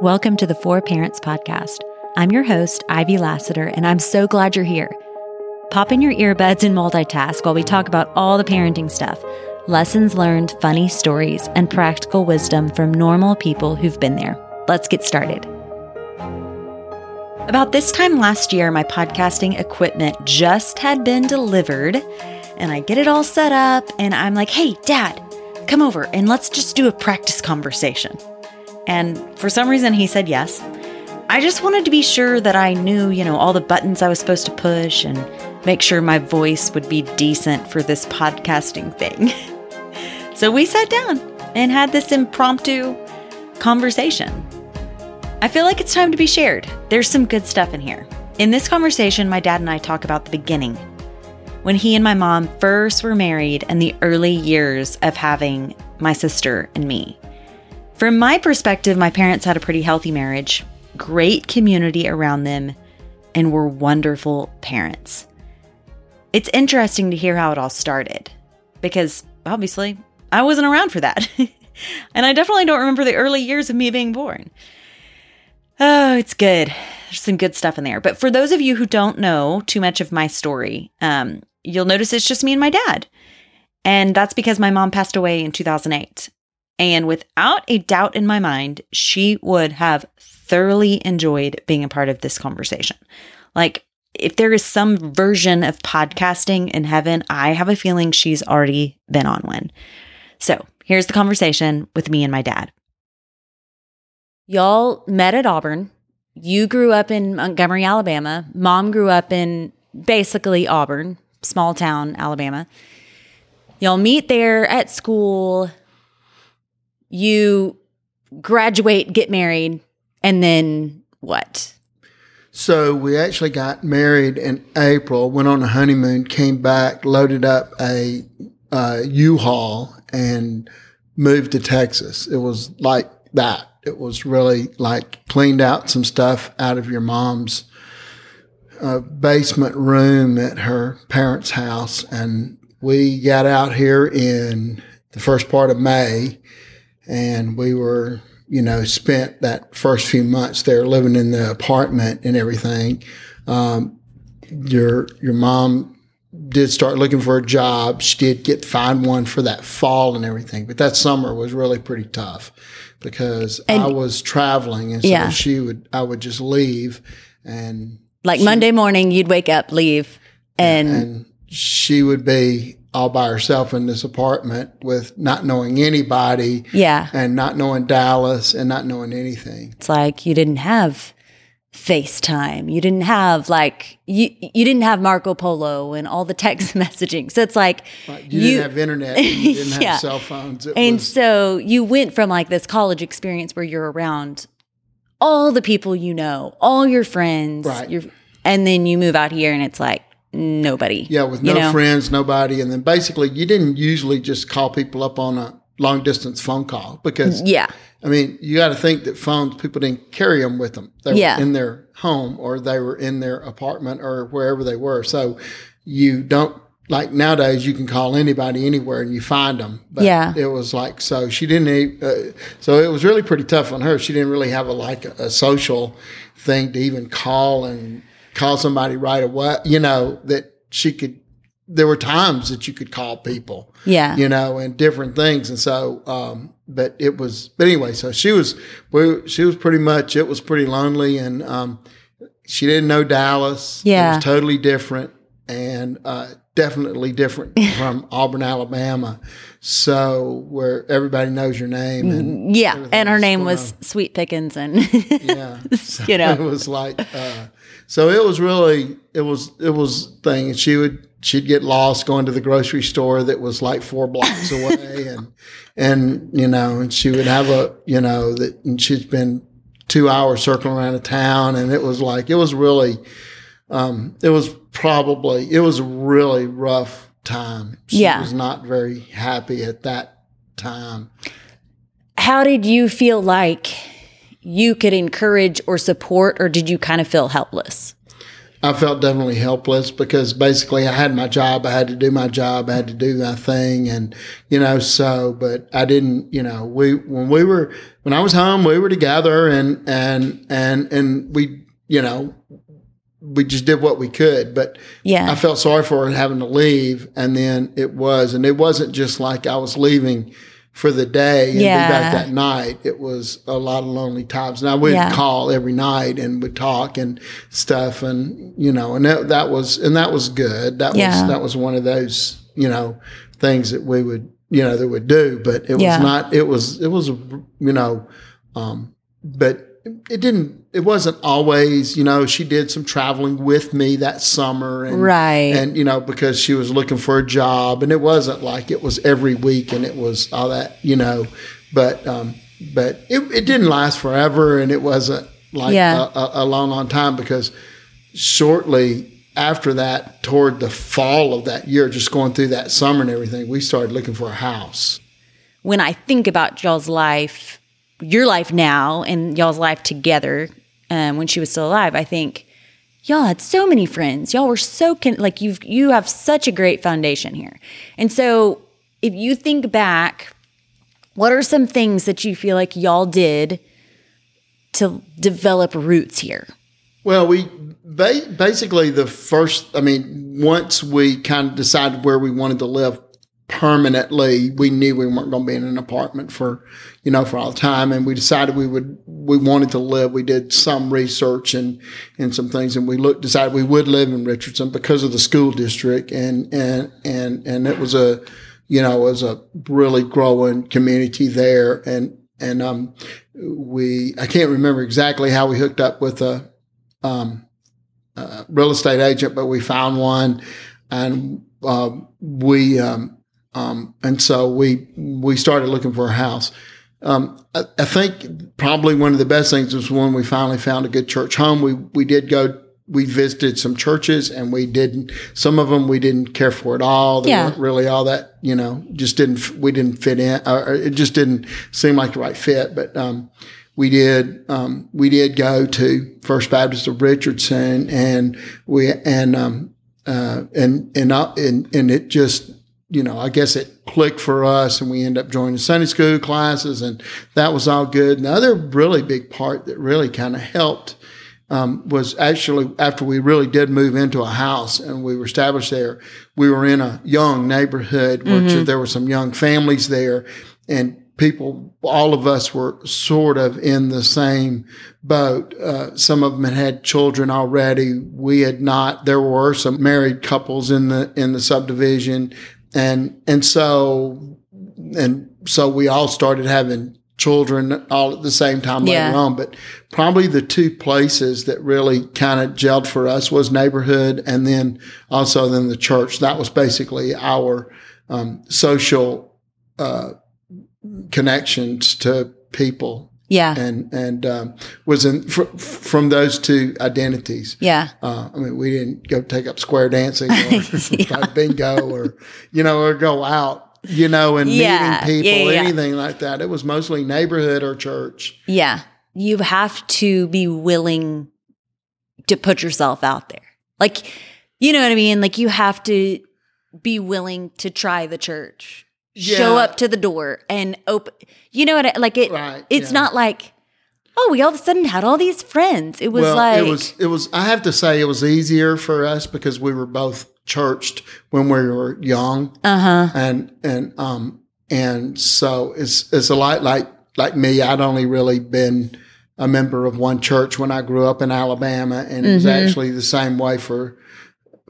Welcome to the Four Parents Podcast. I'm your host, Ivy Lassiter, and I'm so glad you're here. Pop in your earbuds and multitask while we talk about all the parenting stuff lessons learned, funny stories, and practical wisdom from normal people who've been there. Let's get started. About this time last year, my podcasting equipment just had been delivered, and I get it all set up, and I'm like, hey, dad, come over and let's just do a practice conversation. And for some reason, he said yes. I just wanted to be sure that I knew, you know, all the buttons I was supposed to push and make sure my voice would be decent for this podcasting thing. so we sat down and had this impromptu conversation. I feel like it's time to be shared. There's some good stuff in here. In this conversation, my dad and I talk about the beginning when he and my mom first were married and the early years of having my sister and me. From my perspective, my parents had a pretty healthy marriage, great community around them, and were wonderful parents. It's interesting to hear how it all started because obviously I wasn't around for that. and I definitely don't remember the early years of me being born. Oh, it's good. There's some good stuff in there. But for those of you who don't know too much of my story, um, you'll notice it's just me and my dad. And that's because my mom passed away in 2008. And without a doubt in my mind, she would have thoroughly enjoyed being a part of this conversation. Like, if there is some version of podcasting in heaven, I have a feeling she's already been on one. So here's the conversation with me and my dad. Y'all met at Auburn. You grew up in Montgomery, Alabama. Mom grew up in basically Auburn, small town, Alabama. Y'all meet there at school you graduate, get married, and then what? So we actually got married in April, went on a honeymoon, came back, loaded up a uh, U-Haul, and moved to Texas. It was like that. It was really like cleaned out some stuff out of your mom's uh, basement room at her parents' house, and we got out here in the first part of May and we were you know spent that first few months there living in the apartment and everything um, your your mom did start looking for a job she did get find one for that fall and everything but that summer was really pretty tough because and, i was traveling and so yeah. she would i would just leave and like she, monday morning you'd wake up leave and, and she would be all by herself in this apartment with not knowing anybody. Yeah. And not knowing Dallas and not knowing anything. It's like you didn't have FaceTime. You didn't have like you you didn't have Marco Polo and all the text messaging. So it's like right. you, you, didn't have internet. You didn't yeah. have cell phones. It and was, so you went from like this college experience where you're around all the people you know, all your friends, right. Your, and then you move out here and it's like nobody. Yeah, with no know? friends, nobody. And then basically, you didn't usually just call people up on a long distance phone call because, yeah. I mean, you got to think that phones, people didn't carry them with them. They yeah. were in their home or they were in their apartment or wherever they were. So you don't, like nowadays, you can call anybody anywhere and you find them. But yeah. it was like, so she didn't, uh, so it was really pretty tough on her. She didn't really have a, like a, a social thing to even call and call somebody right away, you know, that she could, there were times that you could call people, yeah, you know, and different things. And so, um, but it was, but anyway, so she was, we, she was pretty much, it was pretty lonely and, um, she didn't know Dallas. Yeah. It was totally different and, uh, definitely different from Auburn, Alabama. So where everybody knows your name and yeah, and her name was on. Sweet Pickens and yeah, so you know, it was like, uh, so it was really it was it was thing. She would she'd get lost going to the grocery store that was like four blocks away, and and you know, and she would have a you know that and she'd been two hours circling around the town, and it was like it was really, um, it was probably it was a really rough time. She yeah. was not very happy at that time. How did you feel like you could encourage or support, or did you kind of feel helpless? I felt definitely helpless because basically I had my job, I had to do my job, I had to do my thing, and you know, so. But I didn't, you know, we when we were when I was home, we were together, and and and and we, you know, we just did what we could. But Yeah. I felt sorry for her having to leave, and then it was, and it wasn't just like I was leaving for the day and Yeah. be back that night. It was a lot of lonely times. And I would yeah. call every night and would talk and stuff, and you know, and that, that was and that was good. That Yeah. was that was one of those you know things that we would you know that would do, but it was not. It was it was you know, um, but it didn't. It wasn't always. You know, she did some traveling with me that summer, and Right. and you know because she was looking for a job and it wasn't like it was every week and it was all that you know but um but it, it didn't last forever and it wasn't like Yeah. a, a, a long long time because shortly after that toward the fall of that year just going through that summer and everything we started looking for a house when I think about y'all's life, your life now, and y'all's life together, um, when she was still alive, I think y'all had so many friends. Y'all were so con- like you've you have such a great foundation here. And so, if you think back, what are some things that you feel like y'all did to develop roots here? Well, we ba- basically the first. I mean, once we kind of decided where we wanted to live permanently, we knew we weren't going to be in an apartment for, you know, for all the time, and we decided we would we wanted to live. We did some research and and some things, and we looked decided we would live in Richardson because of the school district, and and and and it was a, you know, it was a really growing community there, and and um, we I can't remember exactly how we hooked up with a um, real estate agent, but we found one, and uh, we um, um, and so we we started looking for a house. Um, I, I think probably one of the best things was when we finally found a good church home. We we did go. We visited some churches, and we didn't. Some of them we didn't care for at all. They Yeah. weren't really all that. You know, just didn't. We didn't fit in. Or it just didn't seem like the right fit. But um, we did um, we did go to First Baptist of Richardson, and we and um, uh, and and uh, and and it just you know I guess it clicked for us, and we ended up joining Sunday school classes, and that was all good. And the other really big part that really kind of helped um, was actually after we really did move into a house and we were established there, we were in a young neighborhood, which there were some young families there, and people, all of us were sort of in the same boat. Uh, some of them had had children already. We had not. There were some married couples in the in the subdivision, and and so and so we all started having children all at the same time Yeah. later on. But probably the two places that really kind of gelled for us was neighborhood and then also then the church. That was basically our um, social uh, connections to people Yeah. and and um, was in fr- from those two identities. Yeah. Uh, I mean, we didn't go take up square dancing or play bingo or you know or go out, you know, and Yeah. meeting people, Yeah, yeah, yeah. anything like that. It was mostly neighborhood or church. Yeah. You have to be willing to put yourself out there. Like, you know what I mean? Like, you have to be willing to try the church, show up to the door and open. You know what? I, like, it, Right, it's yeah. not like, oh, we all of a sudden had all these friends. It was well, like, it was it was. I have to say, it was easier for us because we were both churched when we were young. uh huh. and and um and so it's it's a lot like like me. I'd only really been a member of one church when I grew up in Alabama, and it was Mhm. actually the same way for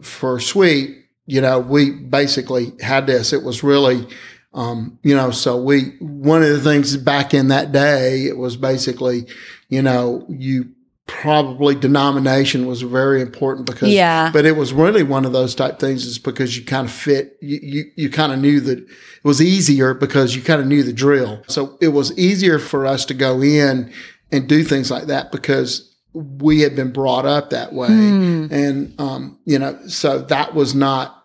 for Sweet. You know, we basically had this. It was really. Um, you know, so we, one of the things back in that day, it was basically, you know, you probably denomination was very important because Yeah. but it was really one of those type things is because you kind of fit you you, you kind of knew that it was easier because you kind of knew the drill so it was easier for us to go in and do things like that because we had been brought up that way Hmm. and um you know so that was not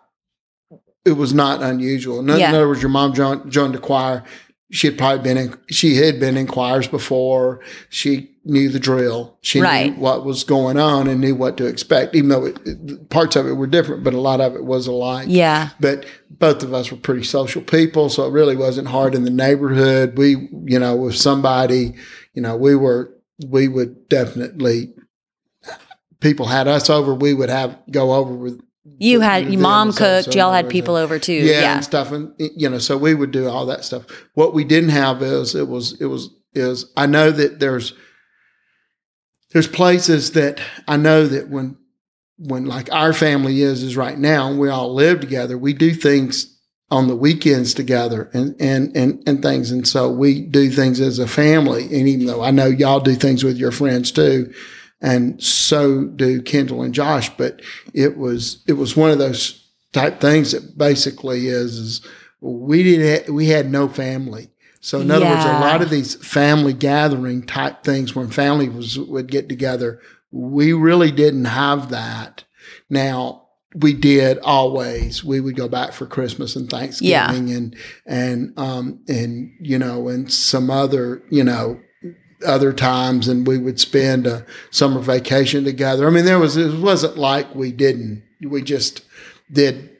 it was not unusual in, Yeah. in other words your mom joined, joined the choir she had probably been in, she had been in choirs before. She knew the drill. She Right. knew what was going on and knew what to expect, even though it, it- parts of it were different, but a lot of it was alike. Yeah. But both of us were pretty social people, so it really wasn't hard in the neighborhood. We, you know, if somebody, you know, we were, we would definitely, people had us over, we would have go over with You had your mom cooked, y'all had people over too. yeah, Yeah. and stuff, and you know, so we would do all that stuff. What we didn't have is it was it was is I know that there's there's places that I know that when when like our family is is right now, we all live together. We do things on the weekends together and and and and things, and so we do things as a family. And even though I know y'all do things with your friends too, and so do Kendall and Josh, but it was it was one of those type things that basically is is we didn't we had no family. So in other words, a lot of these family gathering type things when family was would get together, we really didn't have that. Now we did always. We would go back for Christmas and Thanksgiving and and um and you know and some other you know other times and we would spend a summer vacation together. I mean there was it wasn't like we didn't. We just did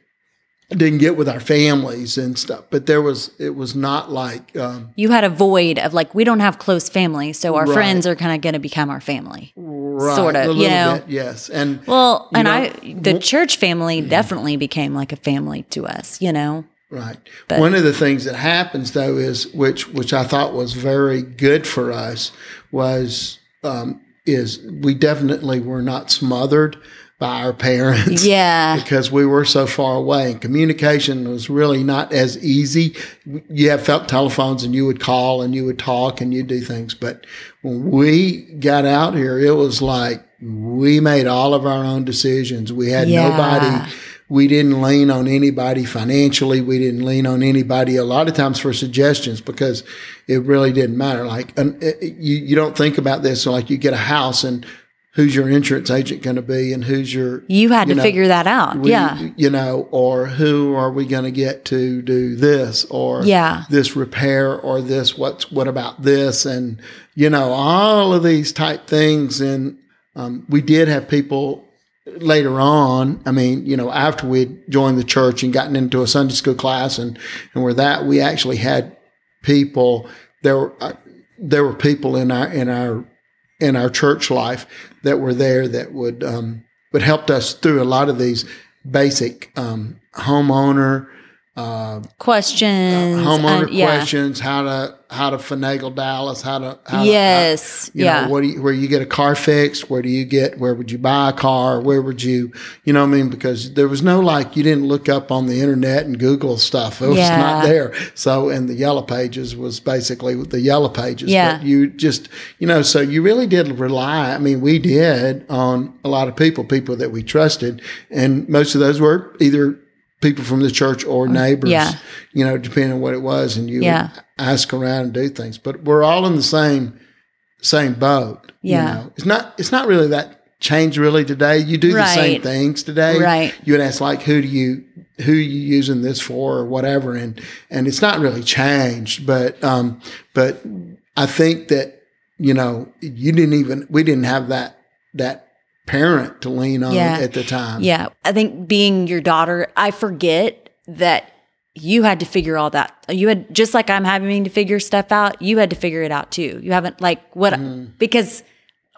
didn't get with our families and stuff. But there was it was not like um You had a void of like, we don't have close family, so our Right. friends are kind of going to become our family. right, Sort of, a you know. bit, yes. And Well, and know, I, the church family definitely became like a family to us, you know? Right. But- One of the things that happens though is which which I thought was very good for us was um, is we definitely were not smothered by our parents. Yeah. Because we were so far away and communication was really not as easy. You have felt telephones and you would call and you would talk and you'd do things. But when we got out here, it was like we made all of our own decisions. We had Yeah. nobody we didn't lean on anybody financially. We didn't lean on anybody a lot of times for suggestions because it really didn't matter. Like and it, you, you don't think about this. So like you get a house and who's your insurance agent going to be and who's your You had You to know, figure that out. we- yeah. you know, or who are we going to get to do this or Yeah. this repair or this what's what about this and you know all of these type things and um, we did have people later on i mean you know after we joined the church and gotten into a sunday school class and and where that we actually had people there were uh, there were people in our in our in our church life that were there that would um, would helped us through a lot of these basic um, homeowner uh, Questions. homeowner and- yeah. questions, how to how to finagle Dallas, how to how Yes. To, how, you yeah. know, what do you, where you get a car fixed, where do you get where would you buy a car, where would you you know what I mean because there was no like you didn't look up on the internet and Google stuff it was Yeah. not there so and the yellow pages was basically the yellow pages Yeah. but you just you know so you really did rely I mean we did on a lot of people people that we trusted and most of those were either people from the church or neighbors Yeah. you know, depending on what it was, and you Yeah. ask around and do things. But we're all in the same same boat. Yeah. You know? It's not it's not really that changed really today. You do the same things today. Right. You would ask like who do you who you using this for or whatever and and it's not really changed. But um but I think that, you know, you didn't even we didn't have that that parent to lean on Yeah. at the time. Yeah. I think being your daughter, I forget that you had to figure all that. You had just like I'm having to figure stuff out, you had to figure it out too. You haven't like what Mm-hmm. because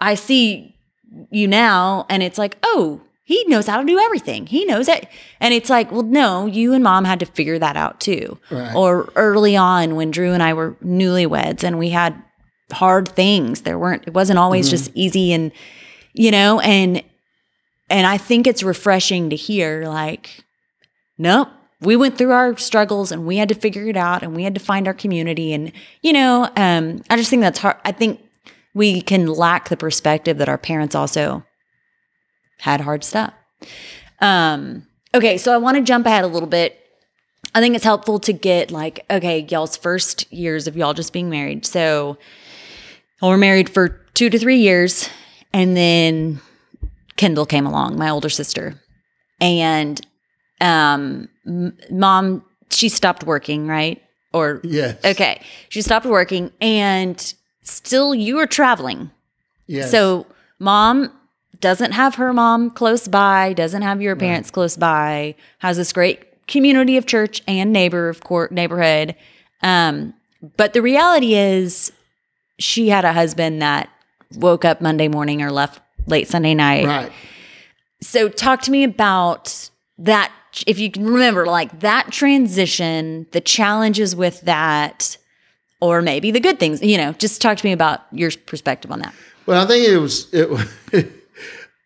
I see you now and it's like, "Oh, he knows how to do everything. He knows it." And it's like, "Well, no, you and mom had to figure that out too." Right. Or early on when Drew and I were newlyweds and we had hard things. There weren't it wasn't always Mm-hmm. just easy and you know, and and I think it's refreshing to hear like, nope, we went through our struggles and we had to figure it out and we had to find our community. And, you know, um, I just think that's hard. I think we can lack the perspective that our parents also had hard stuff. Um, okay, so I want to jump ahead a little bit. I think it's helpful to get like, okay, y'all's first years of y'all just being married. So were married for two to three years. And then Kendall came along, my older sister. And um m- mom, she stopped working, right? or Yes. okay, she stopped working, and still you were traveling. Yes. So mom doesn't have her mom close by, doesn't have your parents close by, has this great community of church and neighbor of court neighborhood. Um, but the reality is she had a husband that woke up Monday morning or left late Sunday night. right. So talk to me about that if you can remember like that transition, the challenges with that or maybe the good things, you know, just talk to me about your perspective on that. Well, I think it was it. was-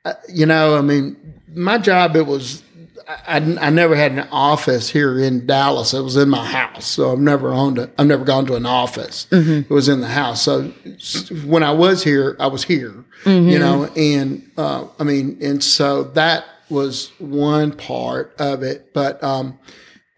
uh, you know, I mean, my job it was. I, I never had an office here in Dallas. It was in my house, so I've never owned a, I've never gone to an office. It was in the house. So when I was here, I was here. You know, and uh, I mean, and so that was one part of it. But um,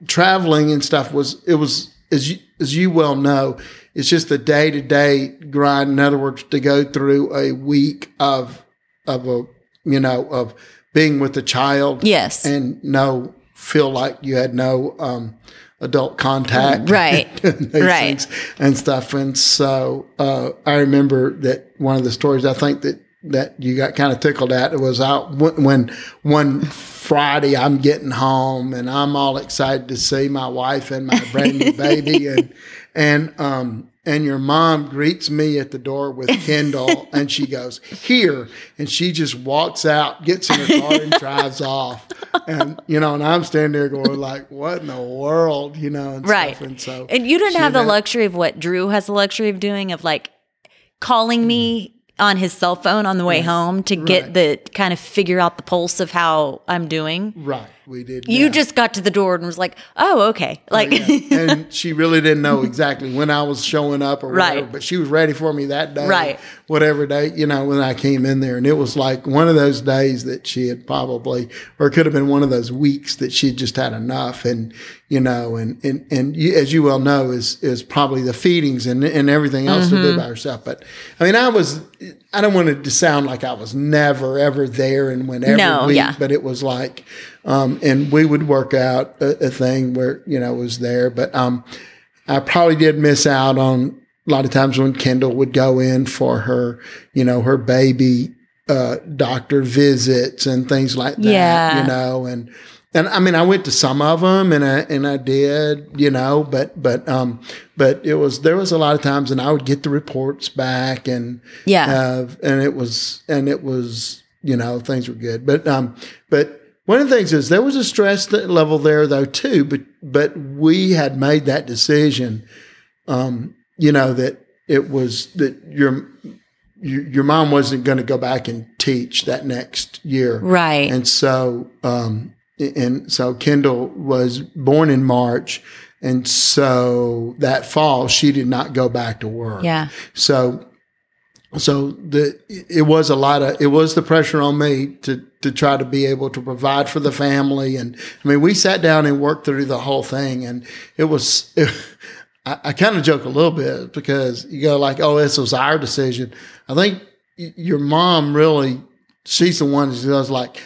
traveling and stuff was it was as you, as you well know, it's just a day to day grind. In other words, to go through a week of of a you know of being with the child, Yes. and no feel like you had no um, adult contact, Right. and Right. and stuff. And so uh, I remember that one of the stories I think that that you got kind of tickled at it was out when, when one Friday I'm getting home and I'm all excited to see my wife and my brand new baby and and um and your mom greets me at the door with Kendall and she goes here. And she just walks out gets in her car and drives off. And you know and I'm standing there going like what in the world? You know and Right. stuff and so And you didn't have the had- luxury of what Drew has the luxury of doing of like calling me on his cell phone on the way home to get the kind of figure out the pulse of how I'm doing. right we did You yeah. just got to the door and was like, "Oh, okay." Like Yeah. and she really didn't know exactly when I was showing up or whatever, Right. but she was ready for me that day, Right. Whatever day, you know, when I came in there, and it was like one of those days that she had probably, or it could have been one of those weeks that she just had enough, and you know, and and and you, as you well know, is is probably the feedings and and everything else to Mm-hmm. do by herself. But I mean, I was, I don't want it to sound like I was never ever there and whenever No, week, yeah. but it was like, um, and we would work out a, a thing where you know it was there. But um, I probably did miss out on a lot of times when Kendall would go in for her, you know, her baby uh, doctor visits and things like that. Yeah. you know, and and I mean, I went to some of them, and I and I did, you know, but but um, but it was there was a lot of times, and I would get the reports back, and Yeah. uh, and it was and it was you know things were good, but um, but one of the things is there was a stress level there though too, but but we had made that decision, um, you know that it was that your your, your mom wasn't going to go back and teach that next year, right. and so, um, and so Kendall was born in March. And so that fall, she did not go back to work. yeah. So, so the it was a lot of it was the pressure on me to to try to be able to provide for the family, and I mean we sat down and worked through the whole thing, and it was. I, I kind of joke a little bit because you go like, "Oh, this was our decision." I think y- your mom really, she's the one that does like,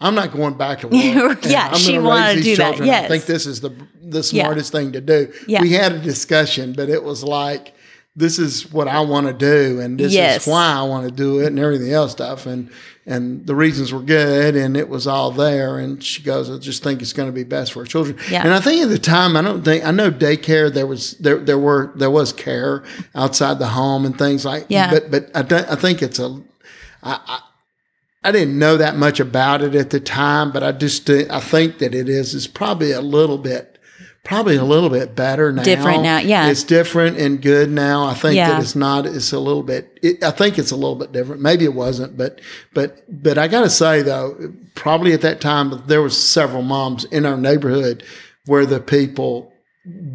"I'm not going back to work." Yeah, I'm she wanted to do that, children. yes. I think this is the the Yeah. smartest thing to do. Yeah. We had a discussion, but it was like, "This is what I want to do, and this Yes. is why I want to do it, and everything else stuff." And and the reasons were good, and it was all there. And she goes, "I just think it's going to be best for our children." Yeah. And I think at the time, I don't think I know daycare. There was there there were there was care outside the home and things like. Yeah. But but I don't, I think it's a. I, I I didn't know that much about it at the time, but I just I think that it is is probably a little bit probably a little bit better now. Different now, yeah. It's different and good now. I think Yeah. that it's not. It's a little bit. It, I think it's a little bit different. Maybe it wasn't, but but but I got to say though, probably at that time there was several moms in our neighborhood where the people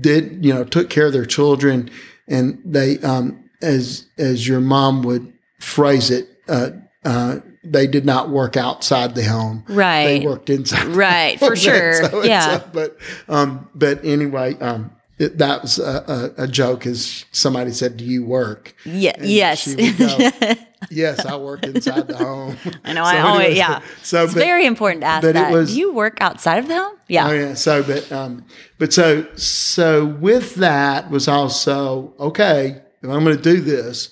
did you know took care of their children and they um as as your mom would phrase it uh uh they did not work outside the home Right. they worked inside Right, for sure. So Yeah. but um but anyway um it, that was a, a, a joke. Is somebody said, "Do you work?" Yeah. And yes. go, yes, I work inside the home. I know. So I always, anyways, yeah. So, it's but- very important to ask that. was- Do you work outside of the home? Yeah. Oh yeah. So, but um, but so so with that was also okay. If I'm going to do this,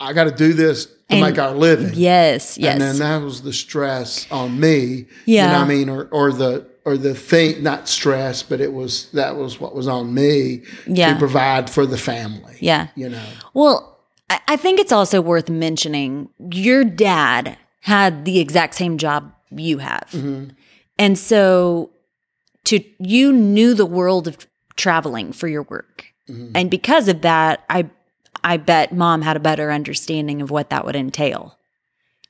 I got to do this And- make our living. Yes. Yes. And then that was the stress on me. Yeah. You know what I mean? Or, or the, or the thing, not stress, but it was, that was what was on me Yeah. to provide for the family. yeah. You know? Well, I, I think it's also worth mentioning your dad had the exact same job you have. Mm-hmm. And so to you knew the world of traveling for your work. Mm-hmm. And because of that, I I bet mom had a better understanding of what that would entail.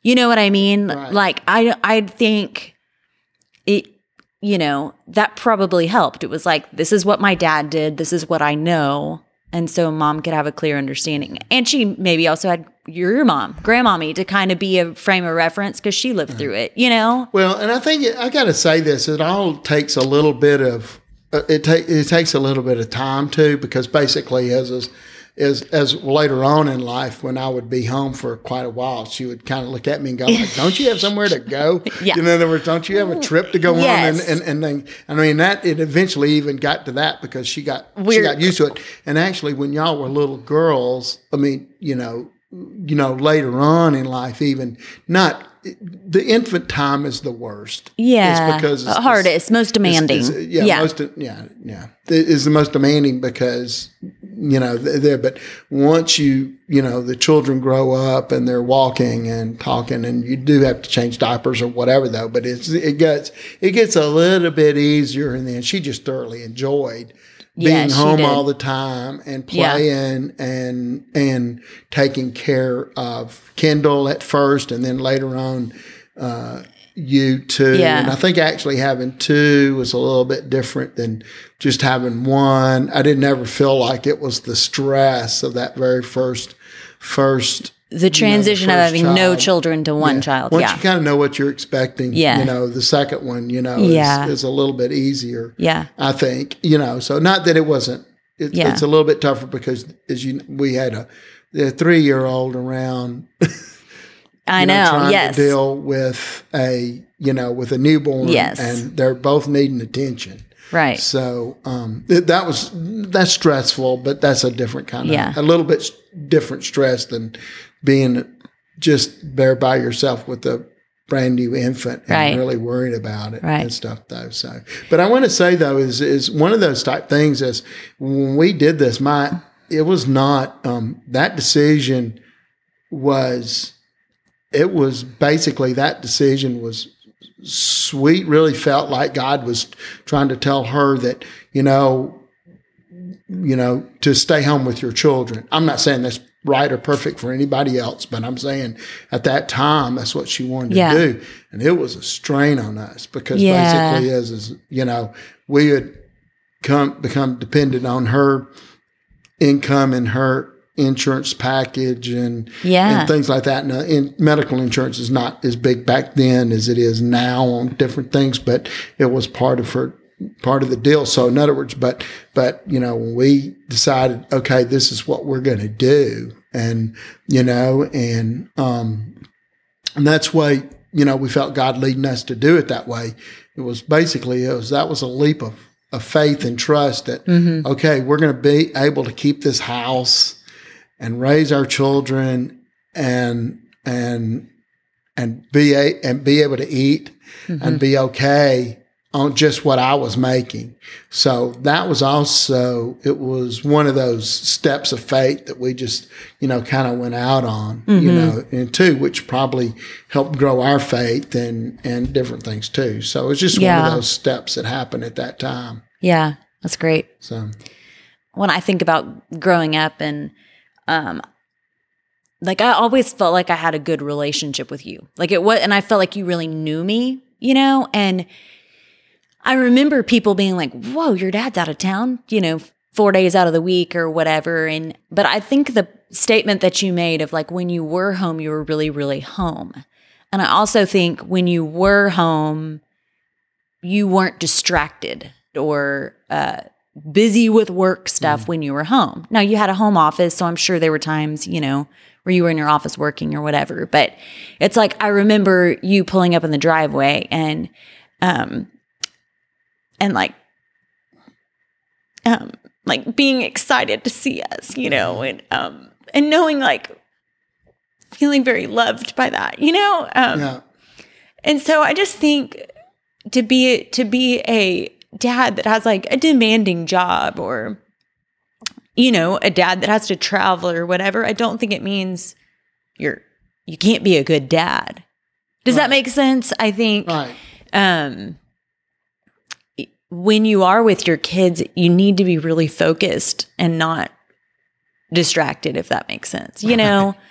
You know what I mean? Right. Like I I think it you know, that probably helped. It was like this is what my dad did, this is what I know. And so mom could have a clear understanding. And she maybe also had your, mom, grandmommy to kind of be a frame of reference because she lived through it, you know? Well, and I think I got to say this: it all takes a little bit of uh, it. Ta- it takes a little bit of time too, because basically, as as as, as later on in life, when I would be home for quite a while, she would kind of look at me and go, like, "Don't you have somewhere to go? Yeah. In other words, don't you have a trip to go Yes. on?" And and and then I mean that it eventually even got to that because she got she got used to it. And actually, when y'all were little girls, I mean, you know, you know, later on in life, even not the infant time is the worst. Yeah. It's because it's- hardest, most demanding. it's- yeah, yeah. most yeah, yeah. Is the most demanding because you know there. But once you you know the children grow up and they're walking and talking, and you do have to change diapers or whatever though. But it's it gets it gets a little bit easier, and then she just thoroughly enjoyed being Yeah, home all the time and Yeah. playing and and taking care of Kendall at first, and then later on. Uh, you too. Yeah. And I think actually having two was a little bit different than just having one. I didn't ever feel like it was the stress of that very first first the transition of first having no children to one child. Once Yeah. you kind of know what you're expecting, Yeah. you know, the second one, you know, Yeah. is, is a little bit easier. yeah. I think, you know, so not that it wasn't, it, Yeah. it's a little bit tougher because as you, we had a, a three year old around I you know. trying yes. to deal with a you know with a newborn Yes. and they're both needing attention Right. so um th- that was that's stressful but that's a different kind of Yeah. a little bit s- different stress than being just there by yourself with a brand new infant and Right. really worried about it Right. and stuff though so but i want to say though is is one of those type things is when we did this my it was not um that decision was it was basically that decision was sweet really felt like god was trying to tell her that you know you know to stay home with your children i'm not saying that's right or perfect for anybody else but i'm saying at that time that's what she wanted Yeah. to do and it was a strain on us because Yeah. basically as is you know we had come become dependent on her income and her insurance package and Yeah. and things like that. And, uh, in, medical insurance is not as big back then as it is now on different things, but it was part of her part of the deal. So in other words, but but you know when we decided, okay, this is what we're going to do, and you know, and um, and that's why you know we felt God leading us to do it that way. It was basically it was that was a leap of of faith and trust that okay, we're going to be able to keep this house and raise our children and and and be a, and be able to eat and be okay on just what I was making. So that was also it was one of those steps of faith that we just you know kind of went out on you know and two which probably helped grow our faith and and different things too. So it's just one of those steps that happened at that time. Yeah. That's great. So when I think about growing up and um like I always felt like I had a good relationship with you. Like it was and I felt like you really knew me, you know? And I remember people being like, "Whoa, your dad's out of town," you know, 4 days out of the week or whatever and but I think the statement that you made of like when you were home, you were really really home. And I also think when you were home, you weren't distracted or uh busy with work stuff when you were home. Now you had a home office, so I'm sure there were times, you know, where you were in your office working or whatever. But it's like I remember you pulling up in the driveway and um and like um like being excited to see us, you know, and um and knowing like feeling very loved by that, you know? Um Yeah. and so I just think to be to be a dad that has like a demanding job or you know, a dad that has to travel or whatever, I don't think it means you're you can't be a good dad. Does that make sense? I think Right. um when you are with your kids, you need to be really focused and not distracted if that makes sense. You know?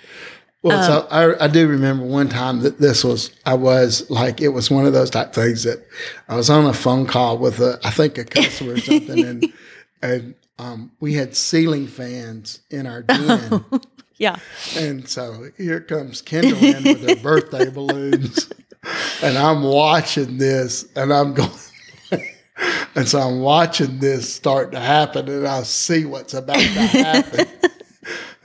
Well, Um, so I, I do remember one time that this was, I was like, it was one of those type things that I was on a phone call with a, I think a customer or something, and, and um, we had ceiling fans in our den. Yeah. And so here comes Kendall in with her birthday balloons. And I'm watching this and I'm going, and so I'm watching this start to happen and I see what's about to happen.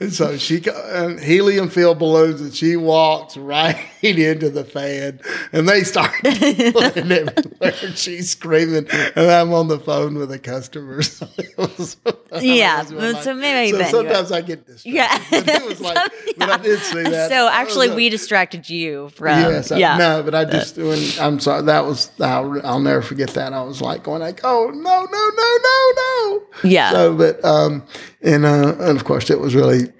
And so she and helium filled balloons, and she walks right into the fan, and they start flying everywhere. And she's screaming, and I'm on the phone with a customer. So was, Yeah, so maybe so sometimes I get distracted. Yeah. but it was like, but I did see that. So actually, we distracted you from. Yes, I- yeah. no, but I just when I'm sorry. That was I'll, I'll never forget that. I was like going like, oh no, no, no, no, no. Yeah. So, but um, and uh, and of course it was really,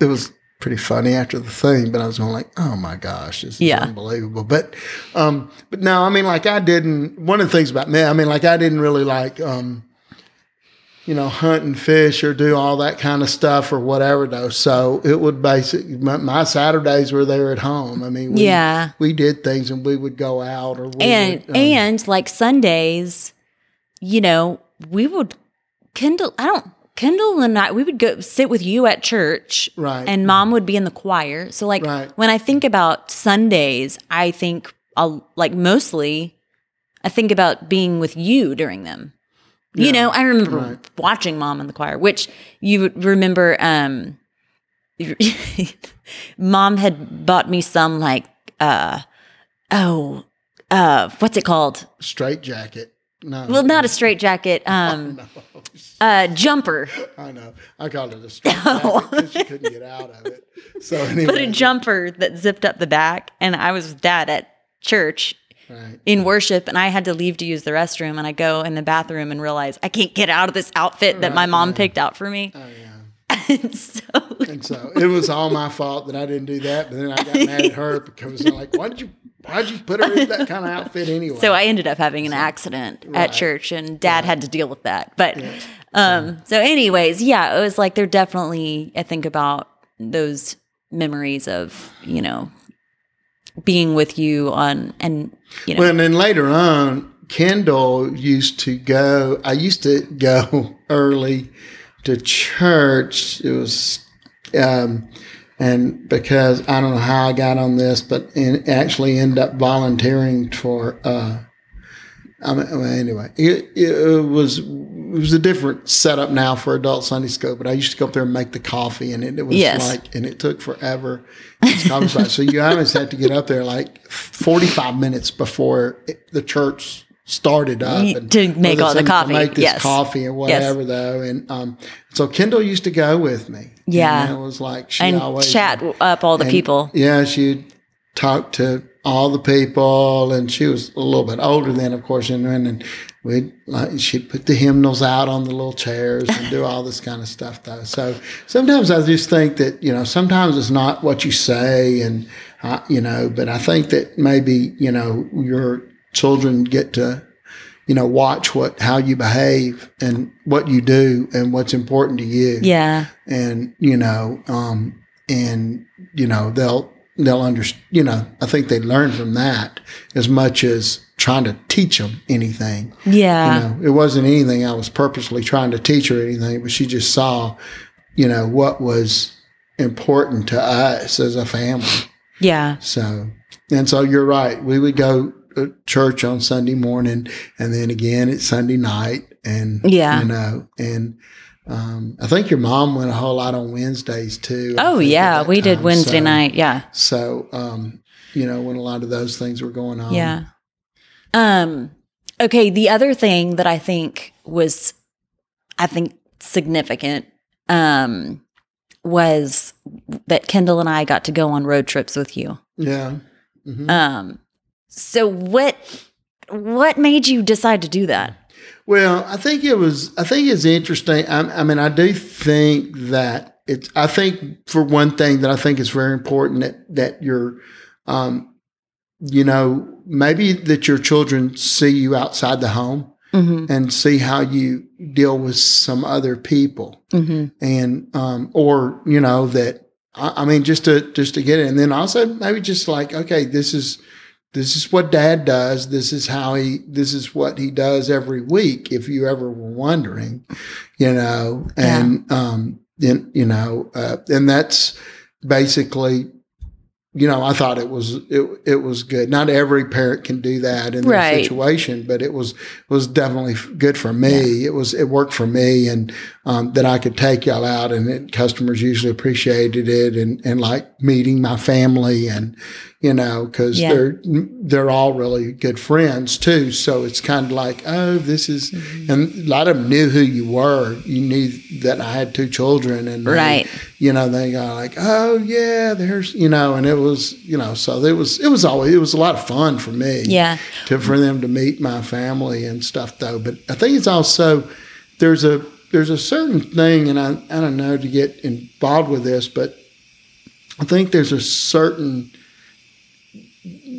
it was pretty funny after the thing. But I was going like, oh my gosh, this is Yeah. unbelievable. But um, but no, I mean like I didn't. One of the things about me, I mean like I didn't really like um. You know, hunt and fish or do all that kind of stuff or whatever, though. So it would basically, my, my Saturdays were there at home. I mean, we, Yeah. we did things and we would go out or we and would, um, and like Sundays, you know, we would kindle. I don't Kendall and I. We would go sit with you at church, Right. And Mom would be in the choir. So like Right. when I think about Sundays, I think I'll like mostly. I think about being with you during them. You know, I remember Right. watching Mom in the choir, which you would remember. Um, Mom had bought me some like uh oh uh what's it called? straight jacket. No, Well, not a straight jacket, um uh jumper. I know. I called it a straight jacket because she couldn't get out of it. So anyway, But a jumper that zipped up the back and I was with dad at church Right. in worship and I had to leave to use the restroom and I go in the bathroom and realize I can't get out of this outfit that my mom yeah. picked out for me. Oh yeah. And so And so it was all my fault that I didn't do that. But then I got mad at her because I'm like, why'd you why'd you put her in that kind of outfit anyway? So I ended up having an accident Right. at church, and Dad had to deal with that. But um, so, anyways, yeah, it was like they're definitely. I think about those memories of you know being with you on and you know Well, and then later on, Kendall used to go. I used to go early to church. It was, um, and because I don't know how I got on this, but in, actually end up volunteering for. Uh, I mean, anyway, it, it was it was a different setup now for adult Sunday school. But I used to go up there and make the coffee, and it, it was Yes. like, and it took forever. It's coffee spot. so you always had to get up there like forty five minutes before it, the church started up and to make all the coffee, make this yes. coffee or whatever though. And um, so Kendall used to go with me. Yeah. and it was like she and always chat up all the and, people. Yeah, she'd talk to all the people, and she was a little bit older then, of course. And and we like she'd put the hymnals out on the little chairs and do all this kind of stuff, though. So sometimes I just think that you know sometimes it's not what you say, and uh, you know, but I think that maybe you know your children get to you know watch what how you behave and what you do and what's important to you. Yeah, and you know um and you know they'll they'll understand you know i think they learn from that as much as trying to teach them anything. Yeah, you know it wasn't anything i was purposely trying to teach her anything but she just saw you know what was important to us as a family. Yeah, so and so you're right. We would go church on Sunday morning, and then again at Sunday night, and Yeah. you know, and um, I think your mom went a whole lot on Wednesdays too. Oh yeah, we did. Wednesday So- night. Yeah. So, um, you know, when a lot of those things were going on, Yeah. Um okay, the other thing that I think was I think significant um was that Kendall and I got to go on road trips with you. yeah. Mhm. Um so what what made you decide to do that? Well, I think it was. I think it's interesting. I, I mean, I do think that it's. I think for one thing that I think is very important that that you're, um, you know, maybe that your children see you outside the home Mhm. and see how you deal with some other people, Mhm. and um, or you know that. I, I mean, just to just to get it, and then also maybe just like, okay, this is this is what dad does. This is how he this is what he does every week if you ever were wondering you know and um then you know uh, and that's basically you know i thought it was it, it was good. Not every parent can do that in their Right. situation but it was was definitely good for me. It was it worked for me and um, that i could take y'all out and it, customers usually appreciated it and and like meeting my family and you know, because Yeah. they're they're all really good friends too. So it's kind of like, oh, this is, Mm-hmm. and a lot of them knew who you were. You knew that I had two children, and they, Right. you know, they got like, oh yeah, there's, you know, and it was, you know, so it was, it was always, it was a lot of fun for me, Yeah. to for them to meet my family and stuff though. But I think it's also there's a there's a certain thing, and I I don't know to get involved with this, but I think there's a certain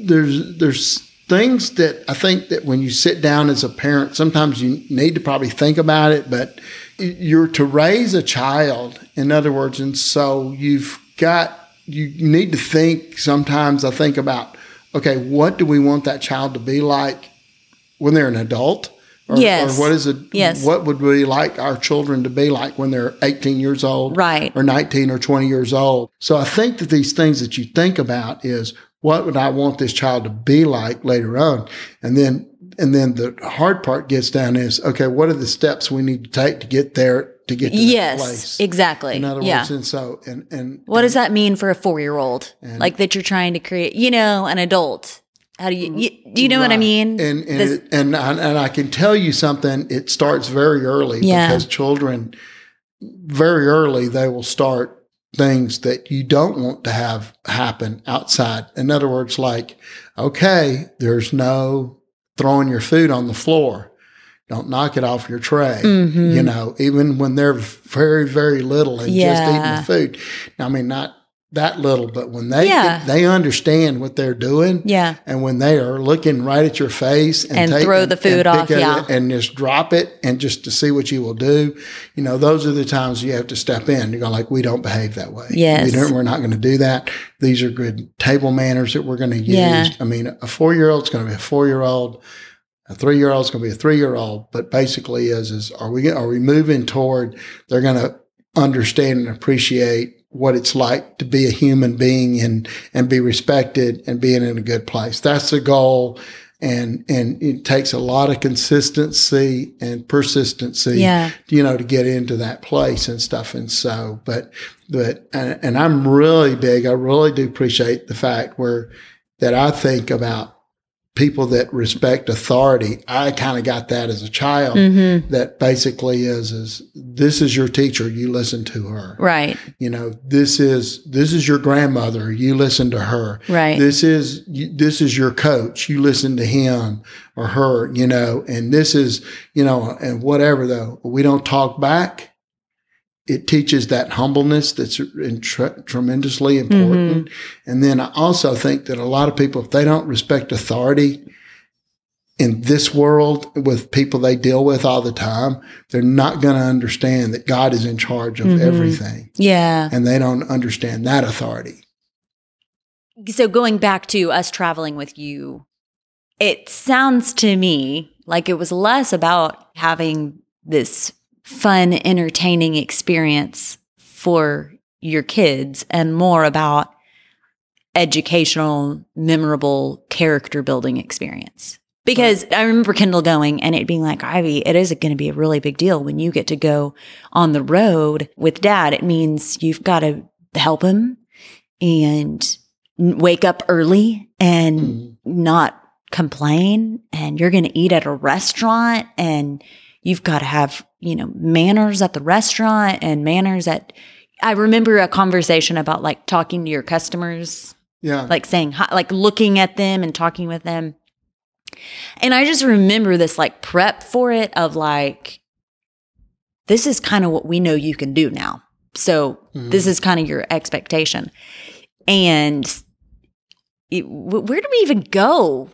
there's there's things that I think that when you sit down as a parent, sometimes you need to probably think about it, but you're to raise a child, in other words, and so you've got you need to think sometimes I think about okay, what do we want that child to be like when they're an adult? Or, Yes. or what is it? Yes. What would we like our children to be like when they're 18 years old? Right. Or 19 or 20 years old. So I think that these things that you think about is what would I want this child to be like later on? And then, and then the hard part gets down is, okay, what are the steps we need to take to get there, to get to that Yes, place? exactly. In other yeah. words, and so, and, and What does that mean for a four year old? Like that you're trying to create, you know, an adult. How do you, you do you know what I mean? And and This- it, and I, and I can tell you something. It starts very early Yeah. because children very early they will start things that you don't want to have happen outside. In other words, like okay, there's no throwing your food on the floor. Don't knock it off your tray. Mhm. You know, even when they're very very little and just eating the food. Now, I mean, not that little, but when they Yeah. they understand what they're doing, yeah. and when they are looking right at your face and, And take- throw the food off, yeah. and just drop it and just to see what you will do, you know, those are the times you have to step in. You go like, we don't behave that way. Yes. we don't. We're not going to do that. These are good table manners that we're going to use. Yeah. I mean, a four year old is going to be a four year old. A three year old is going to be a three year old. But basically, is is are we are we moving toward? They're going to understand and appreciate what it's like to be a human being and and be respected and being in a good place. That's the goal. And and it takes a lot of consistency and persistency Yeah. you know, to get into that place and stuff. And so, but, but, and, and I'm really big. I really do appreciate the fact where that I think about people that respect authority. I kind of got that as a child. Mm-hmm. That basically is is this is your teacher. You listen to her. Right. You know, this is this is your grandmother. You listen to her. Right. This is you- this is your coach. You listen to him or her, you know, and this is, you know, and whatever though. We don't talk back. It teaches that humbleness that's tre- tremendously important. And then I also think that a lot of people, if they don't respect authority in this world with people they deal with all the time, they're not going to understand that God is in charge of Mhm. everything. yeah. And they don't understand that authority. So going back to us traveling with you, it sounds to me like it was less about having this fun, entertaining experience for your kids and more about educational, memorable character building experience. Because I remember Kendall going and it being like, Ivy, it is going to be a really big deal when you get to go on the road with dad. It means you've got to help him and wake up early and Mhm. not complain. And you're going to eat at a restaurant and you've got to have, you know, manners at the restaurant and manners at. I remember a conversation about like talking to your customers Yeah. like saying hi, like looking at them and talking with them. And I just remember this like prep for it of like, this is kind of what we know you can do now. So this is kind of your expectation. And it, where do we even go?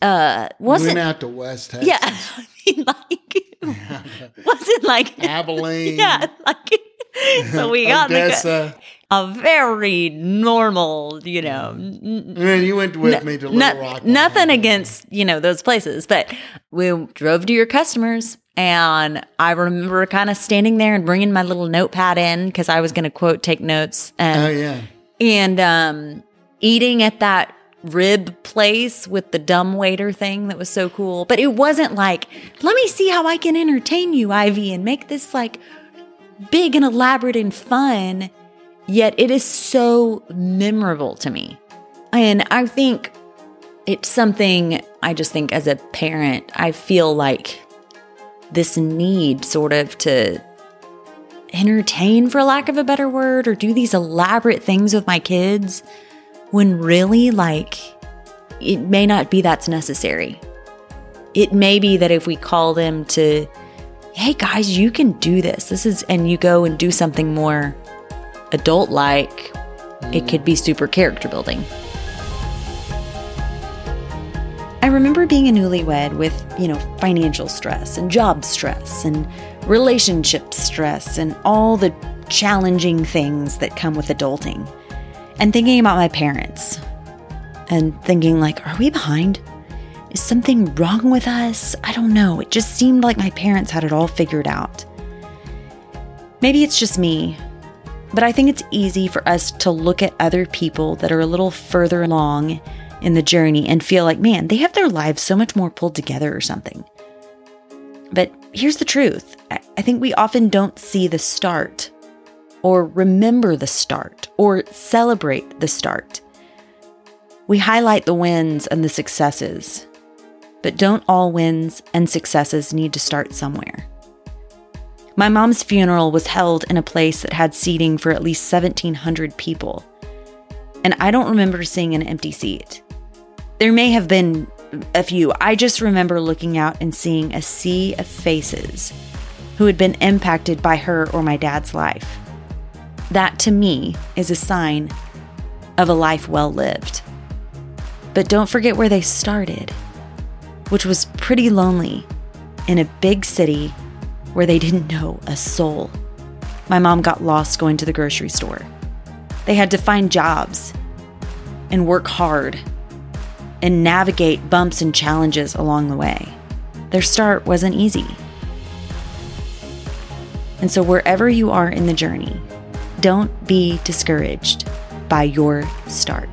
Uh, wasn't went out to West Texas. yeah, I mean, like wasn't like Abilene. yeah, like so we got Odessa. a very normal, you know, n- and you went with me to Little Rock. Nothing against, you know, those places, but we drove to your customers and I remember kind of standing there and bringing my little notepad in because I was going to quote take notes And, Oh yeah. and um eating at that rib place with the dumb waiter thing that was so cool. But it wasn't like, let me see how I can entertain you, Ivy, and make this like big and elaborate and fun. Yet it is so memorable to me. And I think it's something I just think as a parent, I feel like this need sort of to entertain, for lack of a better word, or do these elaborate things with my kids when really, like, it may not be that's necessary. It may be that if we call them to, hey guys, you can do this, this is, and you go and do something more adult like, it could be super character building. I remember being a newlywed with, you know, financial stress and job stress and relationship stress and all the challenging things that come with adulting. And thinking about my parents and thinking like, are we behind? Is something wrong with us? I don't know. It just seemed like my parents had it all figured out. Maybe it's just me, but I think it's easy for us to look at other people that are a little further along in the journey and feel like, man, they have their lives so much more pulled together or something. But here's the truth I think we often don't see the start, or remember the start, or celebrate the start. We highlight the wins and the successes, but don't all wins and successes need to start somewhere? My mom's funeral was held in a place that had seating for at least 1,700 people. And I don't remember seeing an empty seat. There may have been a few. I just remember looking out and seeing a sea of faces who had been impacted by her or my dad's life. That to me is a sign of a life well lived. But don't forget where they started, which was pretty lonely in a big city where they didn't know a soul. My mom got lost going to the grocery store. They had to find jobs and work hard and navigate bumps and challenges along the way. Their start wasn't easy. And so, wherever you are in the journey, don't be discouraged by your start.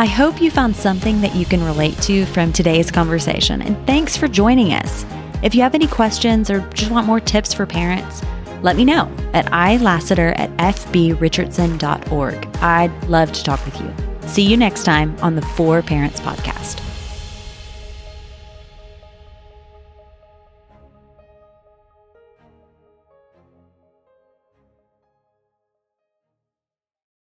I hope you found something that you can relate to from today's conversation, and thanks for joining us. If you have any questions or just want more tips for parents, let me know at ilassiter at fbrichardson.org. I'd love to talk with you. See you next time on the Four Parents Podcast.